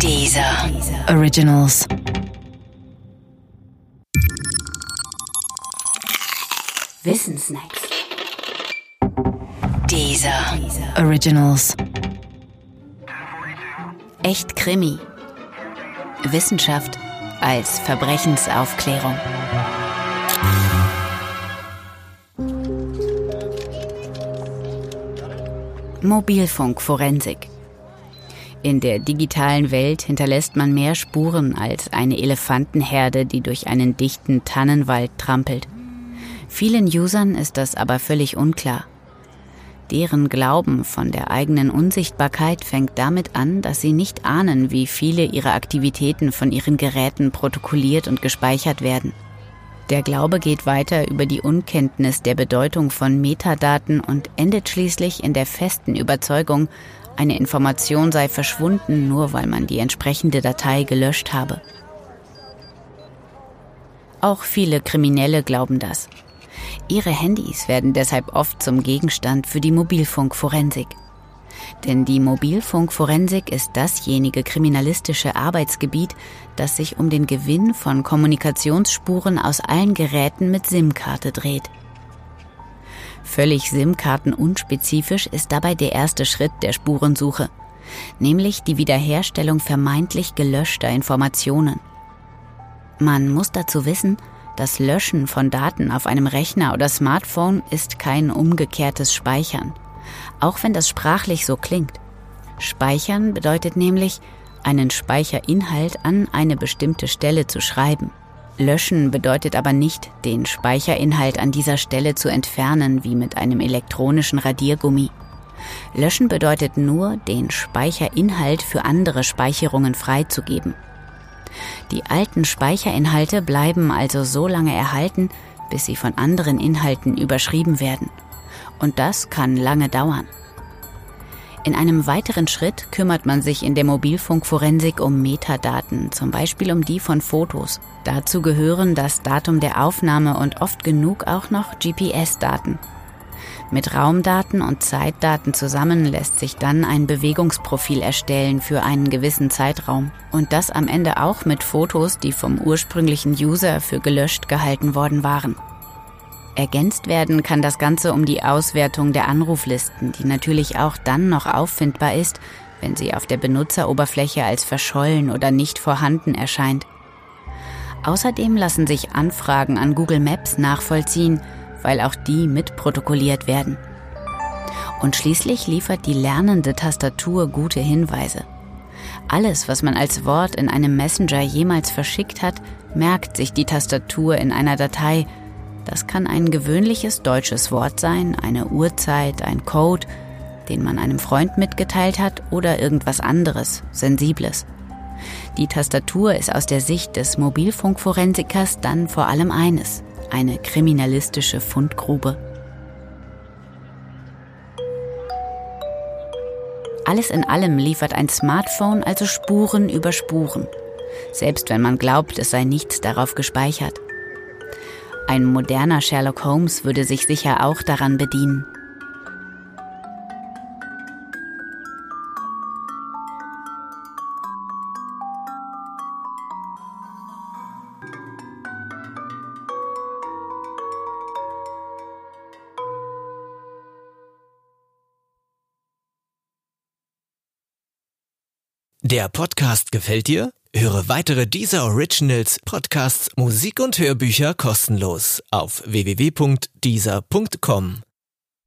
Dieser Originals. Wissensnacks. Dieser Originals. Echt Krimi. Wissenschaft als Verbrechensaufklärung. Mobilfunkforensik. In der digitalen Welt hinterlässt man mehr Spuren als eine Elefantenherde, die durch einen dichten Tannenwald trampelt. Vielen Usern ist das aber völlig unklar. Deren Glauben von der eigenen Unsichtbarkeit fängt damit an, dass sie nicht ahnen, wie viele ihrer Aktivitäten von ihren Geräten protokolliert und gespeichert werden. Der Glaube geht weiter über die Unkenntnis der Bedeutung von Metadaten und endet schließlich in der festen Überzeugung, eine Information sei verschwunden, nur weil man die entsprechende Datei gelöscht habe. Auch viele Kriminelle glauben das. Ihre Handys werden deshalb oft zum Gegenstand für die Mobilfunkforensik. Denn die Mobilfunkforensik ist dasjenige kriminalistische Arbeitsgebiet, das sich um den Gewinn von Kommunikationsspuren aus allen Geräten mit SIM-Karte dreht. Völlig SIM-Karten unspezifisch ist dabei der erste Schritt der Spurensuche, nämlich die Wiederherstellung vermeintlich gelöschter Informationen. Man muss dazu wissen, das Löschen von Daten auf einem Rechner oder Smartphone ist kein umgekehrtes Speichern, auch wenn das sprachlich so klingt. Speichern bedeutet nämlich, einen Speicherinhalt an eine bestimmte Stelle zu schreiben. Löschen bedeutet aber nicht, den Speicherinhalt an dieser Stelle zu entfernen, wie mit einem elektronischen Radiergummi. Löschen bedeutet nur, den Speicherinhalt für andere Speicherungen freizugeben. Die alten Speicherinhalte bleiben also so lange erhalten, bis sie von anderen Inhalten überschrieben werden. Und das kann lange dauern. In einem weiteren Schritt kümmert man sich in der Mobilfunkforensik um Metadaten, zum Beispiel um die von Fotos. Dazu gehören das Datum der Aufnahme und oft genug auch noch GPS-Daten. Mit Raumdaten und Zeitdaten zusammen lässt sich dann ein Bewegungsprofil erstellen für einen gewissen Zeitraum. Und das am Ende auch mit Fotos, die vom ursprünglichen User für gelöscht gehalten worden waren. Ergänzt werden kann das Ganze um die Auswertung der Anruflisten, die natürlich auch dann noch auffindbar ist, wenn sie auf der Benutzeroberfläche als verschollen oder nicht vorhanden erscheint. Außerdem lassen sich Anfragen an Google Maps nachvollziehen, weil auch die mitprotokolliert werden. Und schließlich liefert die lernende Tastatur gute Hinweise. Alles, was man als Wort in einem Messenger jemals verschickt hat, merkt sich die Tastatur in einer Datei. Das kann ein gewöhnliches deutsches Wort sein, eine Uhrzeit, ein Code, den man einem Freund mitgeteilt hat oder irgendwas anderes, Sensibles. Die Tastatur ist aus der Sicht des Mobilfunkforensikers dann vor allem eines, eine kriminalistische Fundgrube. Alles in allem liefert ein Smartphone also Spuren über Spuren, selbst wenn man glaubt, es sei nichts darauf gespeichert. Ein moderner Sherlock Holmes würde sich sicher auch daran bedienen. Der Podcast gefällt dir? Höre weitere dieser Originals, Podcasts, Musik und Hörbücher kostenlos auf www.dieser.com.